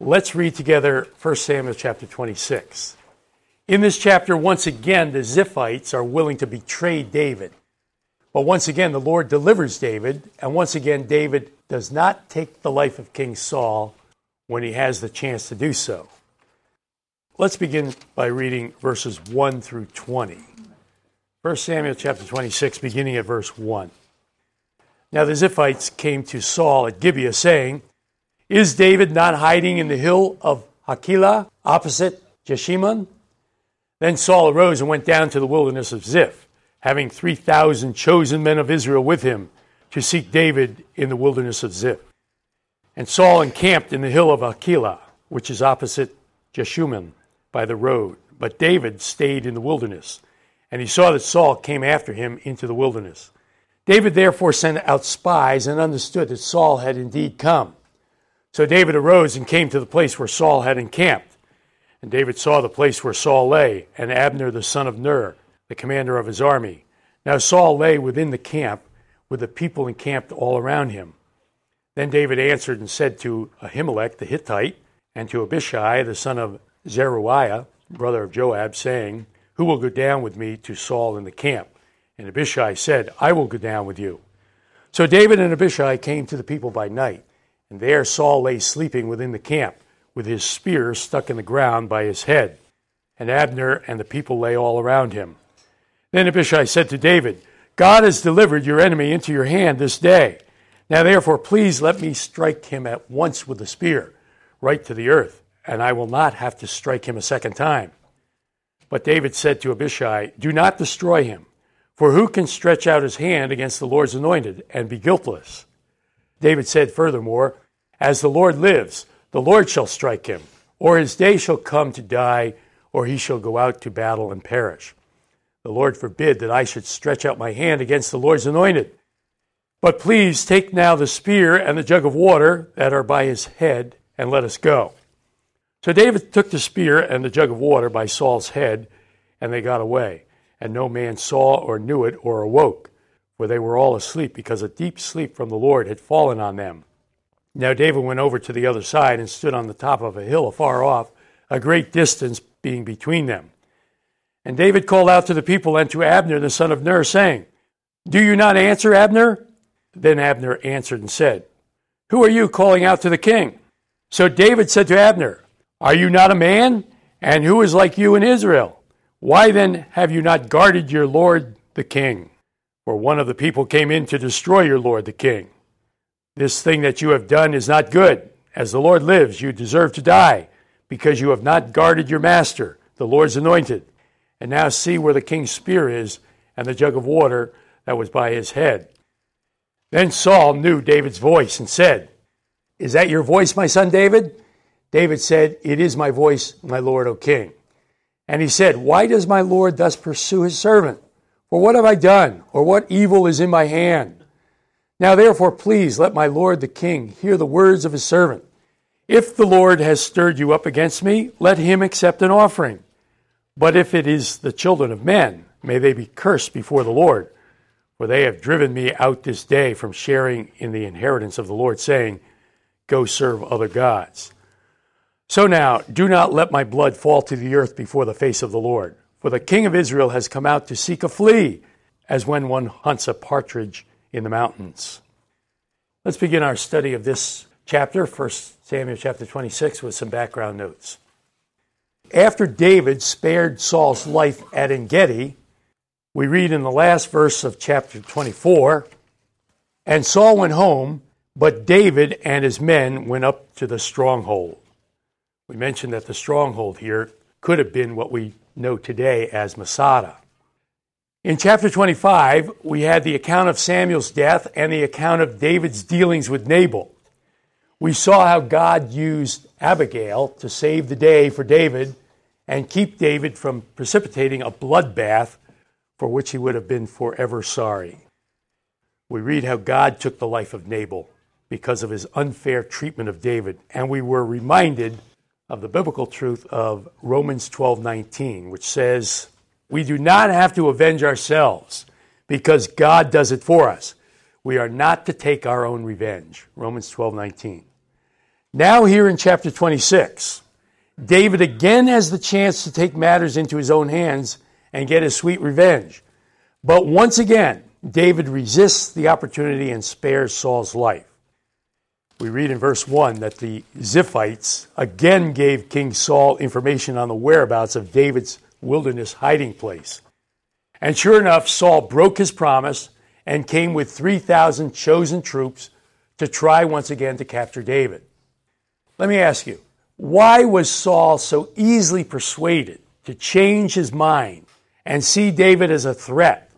Let's read together 1 Samuel chapter 26. In this chapter, once again, the Ziphites are willing to betray David. But once again, the Lord delivers David, and once again, David does not take the life of King Saul when he has the chance to do so. Let's begin by reading verses 1 through 20. 1 Samuel chapter 26, beginning at verse 1. Now the Ziphites came to Saul at Gibeah, saying, is David not hiding in the hill of Hachilah opposite Jeshimon? Then Saul arose and went down to the wilderness of Ziph, having 3,000 chosen men of Israel with him to seek David in the wilderness of Ziph. And Saul encamped in the hill of Hachilah, which is opposite Jeshimon by the road. But David stayed in the wilderness, and he saw that Saul came after him into the wilderness. David therefore sent out spies and understood that Saul had indeed come. So David arose and came to the place where Saul had encamped. And David saw the place where Saul lay, and Abner the son of Ner, the commander of his army. Now Saul lay within the camp, with the people encamped all around him. Then David answered and said to Ahimelech the Hittite, and to Abishai the son of Zeruiah, brother of Joab, saying, Who will go down with me to Saul in the camp? And Abishai said, I will go down with you. So David and Abishai came to the people by night. And there Saul lay sleeping within the camp, with his spear stuck in the ground by his head. And Abner and the people lay all around him. Then Abishai said to David, God has delivered your enemy into your hand this day. Now therefore, please let me strike him at once with the spear, right to the earth, and I will not have to strike him a second time. But David said to Abishai, Do not destroy him, for who can stretch out his hand against the Lord's anointed and be guiltless? David said furthermore, As the Lord lives, the Lord shall strike him, or his day shall come to die, or he shall go out to battle and perish. The Lord forbid that I should stretch out my hand against the Lord's anointed. But please take now the spear and the jug of water that are by his head, and let us go. So David took the spear and the jug of water by Saul's head, and they got away. And no man saw or knew it or awoke for they were all asleep because a deep sleep from the Lord had fallen on them. Now David went over to the other side and stood on the top of a hill afar off, a great distance being between them. And David called out to the people and to Abner the son of Ner, saying, Do you not answer, Abner? Then Abner answered and said, Who are you calling out to the king? So David said to Abner, Are you not a man? And who is like you in Israel? Why then have you not guarded your lord the king? For one of the people came in to destroy your lord the king. This thing that you have done is not good. As the Lord lives, you deserve to die, because you have not guarded your master, the Lord's anointed. And now see where the king's spear is, and the jug of water that was by his head. Then Saul knew David's voice and said, Is that your voice, my son David? David said, It is my voice, my lord, O king. And he said, Why does my lord thus pursue his servant? For what have I done, or what evil is in my hand? Now therefore, please let my lord the king hear the words of his servant. If the Lord has stirred you up against me, let him accept an offering. But if it is the children of men, may they be cursed before the Lord. For they have driven me out this day from sharing in the inheritance of the Lord, saying, Go serve other gods. So now, do not let my blood fall to the earth before the face of the Lord. For the king of Israel has come out to seek a flea, as when one hunts a partridge in the mountains. Let's begin our study of this chapter, 1 Samuel chapter 26, with some background notes. After David spared Saul's life at Engedi, we read in the last verse of chapter 24 And Saul went home, but David and his men went up to the stronghold. We mentioned that the stronghold here could have been what we know today as Masada. In chapter 25, we had the account of Samuel's death and the account of David's dealings with Nabal. We saw how God used Abigail to save the day for David and keep David from precipitating a bloodbath for which he would have been forever sorry. We read how God took the life of Nabal because of his unfair treatment of David, and we were reminded of the biblical truth of Romans 12:19, which says, "We do not have to avenge ourselves because God does it for us. We are not to take our own revenge." Romans 12:19. Now, here in chapter 26, David again has the chance to take matters into his own hands and get his sweet revenge. But once again, David resists the opportunity and spares Saul's life. We read in verse 1 that the Ziphites again gave King Saul information on the whereabouts of David's wilderness hiding place. And sure enough, Saul broke his promise and came with 3,000 chosen troops to try once again to capture David. Let me ask you, why was Saul so easily persuaded to change his mind and see David as a threat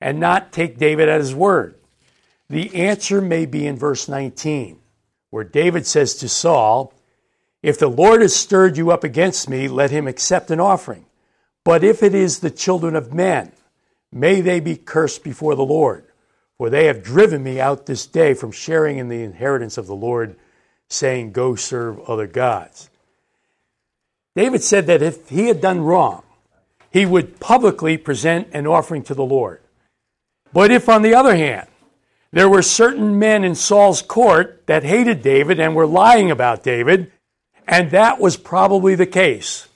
and not take David at his word? The answer may be in verse 19, where David says to Saul, If the Lord has stirred you up against me, let him accept an offering. But if it is the children of men, may they be cursed before the Lord. For they have driven me out this day from sharing in the inheritance of the Lord, saying, Go serve other gods. David said that if he had done wrong, he would publicly present an offering to the Lord. But if, on the other hand, there were certain men in Saul's court that hated David and were lying about David, and that was probably the case,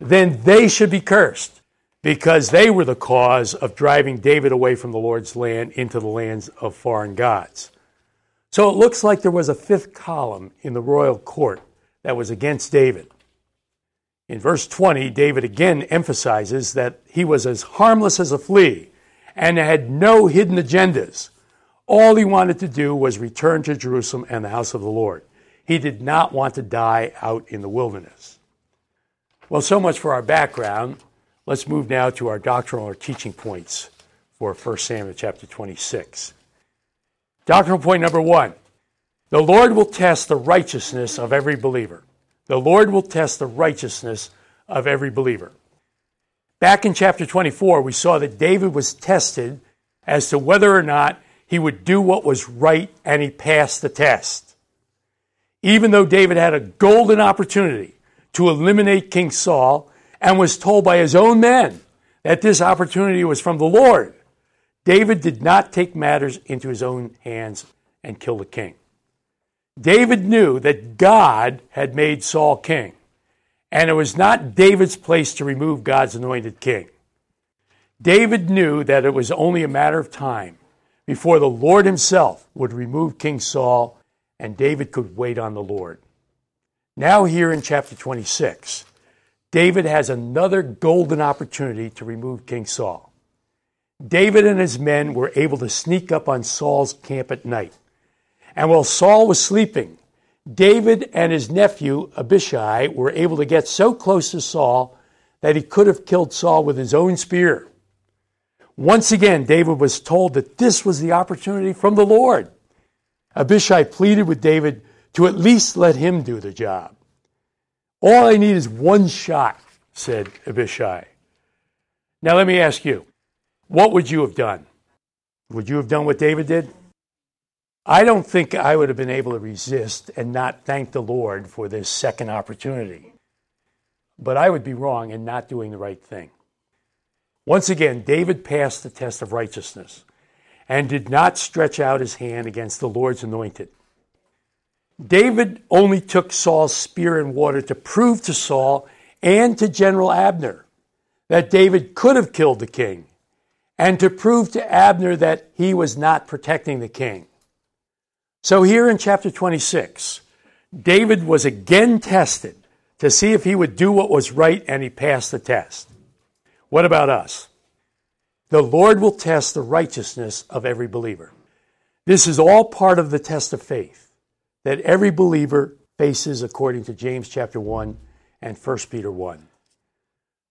then they should be cursed because they were the cause of driving David away from the Lord's land into the lands of foreign gods. So it looks like there was a fifth column in the royal court that was against David. In verse 20, David again emphasizes that he was as harmless as a flea and had no hidden agendas. All he wanted to do was return to Jerusalem and the house of the Lord. He did not want to die out in the wilderness. Well, so much for our background. Let's move now to our doctrinal or teaching points for 1 Samuel chapter 26. Doctrinal point number one the Lord will test the righteousness of every believer. The Lord will test the righteousness of every believer. Back in chapter 24, we saw that David was tested as to whether or not he would do what was right, and he passed the test. Even though David had a golden opportunity to eliminate King Saul, and was told by his own men that this opportunity was from the Lord. David did not take matters into his own hands and kill the king. David knew that God had made Saul king, and it was not David's place to remove God's anointed king. David knew that it was only a matter of time before the Lord himself would remove King Saul, and David could wait on the Lord. Now, here in chapter 26, David has another golden opportunity to remove King Saul. David and his men were able to sneak up on Saul's camp at night. And while Saul was sleeping, David and his nephew Abishai were able to get so close to Saul that he could have killed Saul with his own spear. Once again, David was told that this was the opportunity from the Lord. Abishai pleaded with David to at least let him do the job. All I need is one shot, said Abishai. Now let me ask you, what would you have done? Would you have done what David did? I don't think I would have been able to resist and not thank the Lord for this second opportunity. But I would be wrong in not doing the right thing. Once again, David passed the test of righteousness and did not stretch out his hand against the Lord's anointed. David only took Saul's spear and water to prove to Saul and to General Abner that David could have killed the king, and to prove to Abner that he was not protecting the king. So, here in chapter 26, David was again tested to see if he would do what was right, and he passed the test. What about us? The Lord will test the righteousness of every believer. This is all part of the test of faith that every believer faces according to James chapter 1 and 1 Peter 1.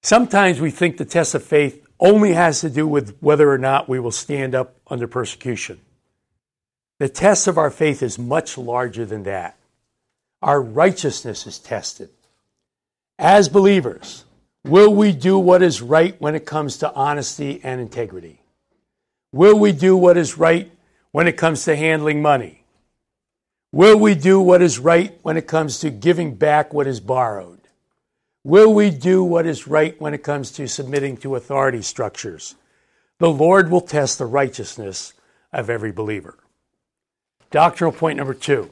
Sometimes we think the test of faith only has to do with whether or not we will stand up under persecution. The test of our faith is much larger than that. Our righteousness is tested. As believers, will we do what is right when it comes to honesty and integrity? Will we do what is right when it comes to handling money? Will we do what is right when it comes to giving back what is borrowed? Will we do what is right when it comes to submitting to authority structures? The Lord will test the righteousness of every believer. Doctrinal point number two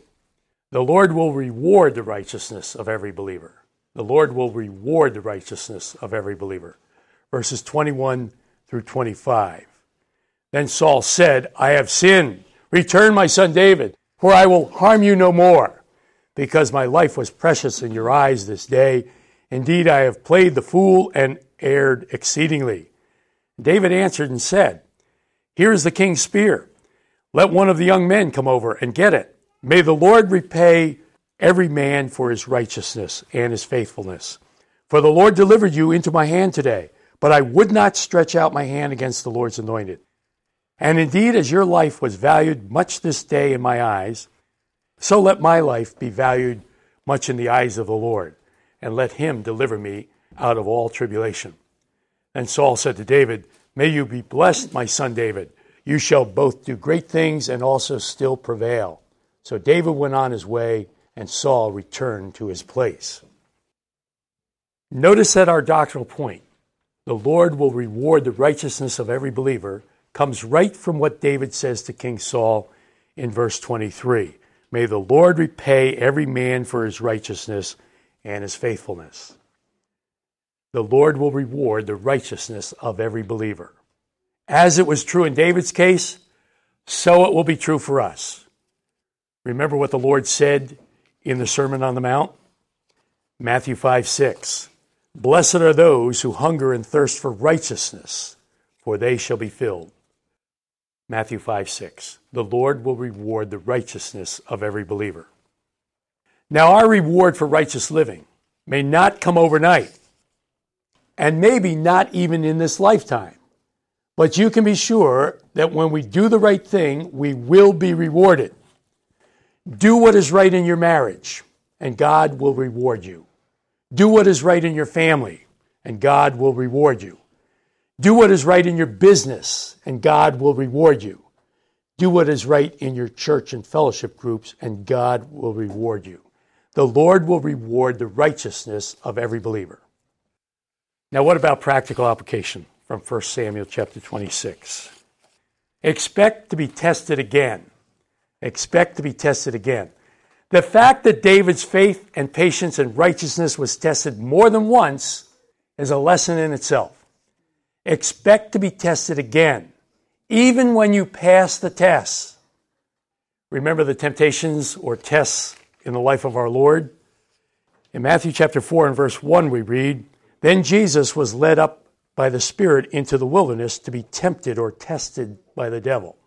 The Lord will reward the righteousness of every believer. The Lord will reward the righteousness of every believer. Verses 21 through 25. Then Saul said, I have sinned. Return, my son David, for I will harm you no more, because my life was precious in your eyes this day. Indeed, I have played the fool and erred exceedingly. David answered and said, Here is the king's spear. Let one of the young men come over and get it. May the Lord repay every man for his righteousness and his faithfulness. For the Lord delivered you into my hand today, but I would not stretch out my hand against the Lord's anointed. And indeed, as your life was valued much this day in my eyes, so let my life be valued much in the eyes of the Lord, and let him deliver me out of all tribulation. And Saul said to David, May you be blessed, my son David. You shall both do great things and also still prevail. So David went on his way, and Saul returned to his place. Notice that our doctrinal point, the Lord will reward the righteousness of every believer, comes right from what David says to King Saul in verse 23. May the Lord repay every man for his righteousness and his faithfulness. The Lord will reward the righteousness of every believer. As it was true in David's case, so it will be true for us. Remember what the Lord said in the Sermon on the Mount? Matthew 5 6. Blessed are those who hunger and thirst for righteousness, for they shall be filled. Matthew 5 6. The Lord will reward the righteousness of every believer. Now, our reward for righteous living may not come overnight, and maybe not even in this lifetime. But you can be sure that when we do the right thing, we will be rewarded. Do what is right in your marriage, and God will reward you. Do what is right in your family, and God will reward you. Do what is right in your business, and God will reward you. Do what is right in your church and fellowship groups, and God will reward you. The Lord will reward the righteousness of every believer. Now, what about practical application from 1 Samuel chapter 26? Expect to be tested again. Expect to be tested again. The fact that David's faith and patience and righteousness was tested more than once is a lesson in itself. Expect to be tested again, even when you pass the tests. Remember the temptations or tests in the life of our Lord? In Matthew chapter 4 and verse 1, we read, Then Jesus was led up by the Spirit into the wilderness to be tempted or tested by the devil.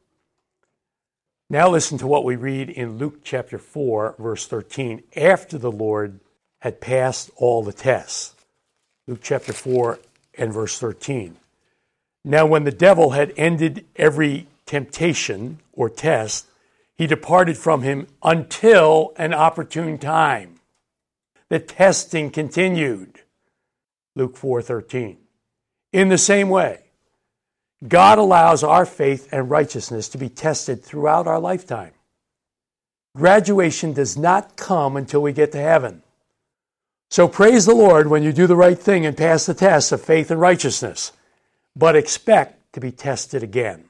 Now listen to what we read in Luke chapter 4, verse 13, after the Lord had passed all the tests. Luke chapter 4 and verse 13. Now, when the devil had ended every temptation or test, he departed from him until an opportune time. The testing continued. Luke 4:13. In the same way, God allows our faith and righteousness to be tested throughout our lifetime. Graduation does not come until we get to heaven. So praise the Lord when you do the right thing and pass the test of faith and righteousness but expect to be tested again.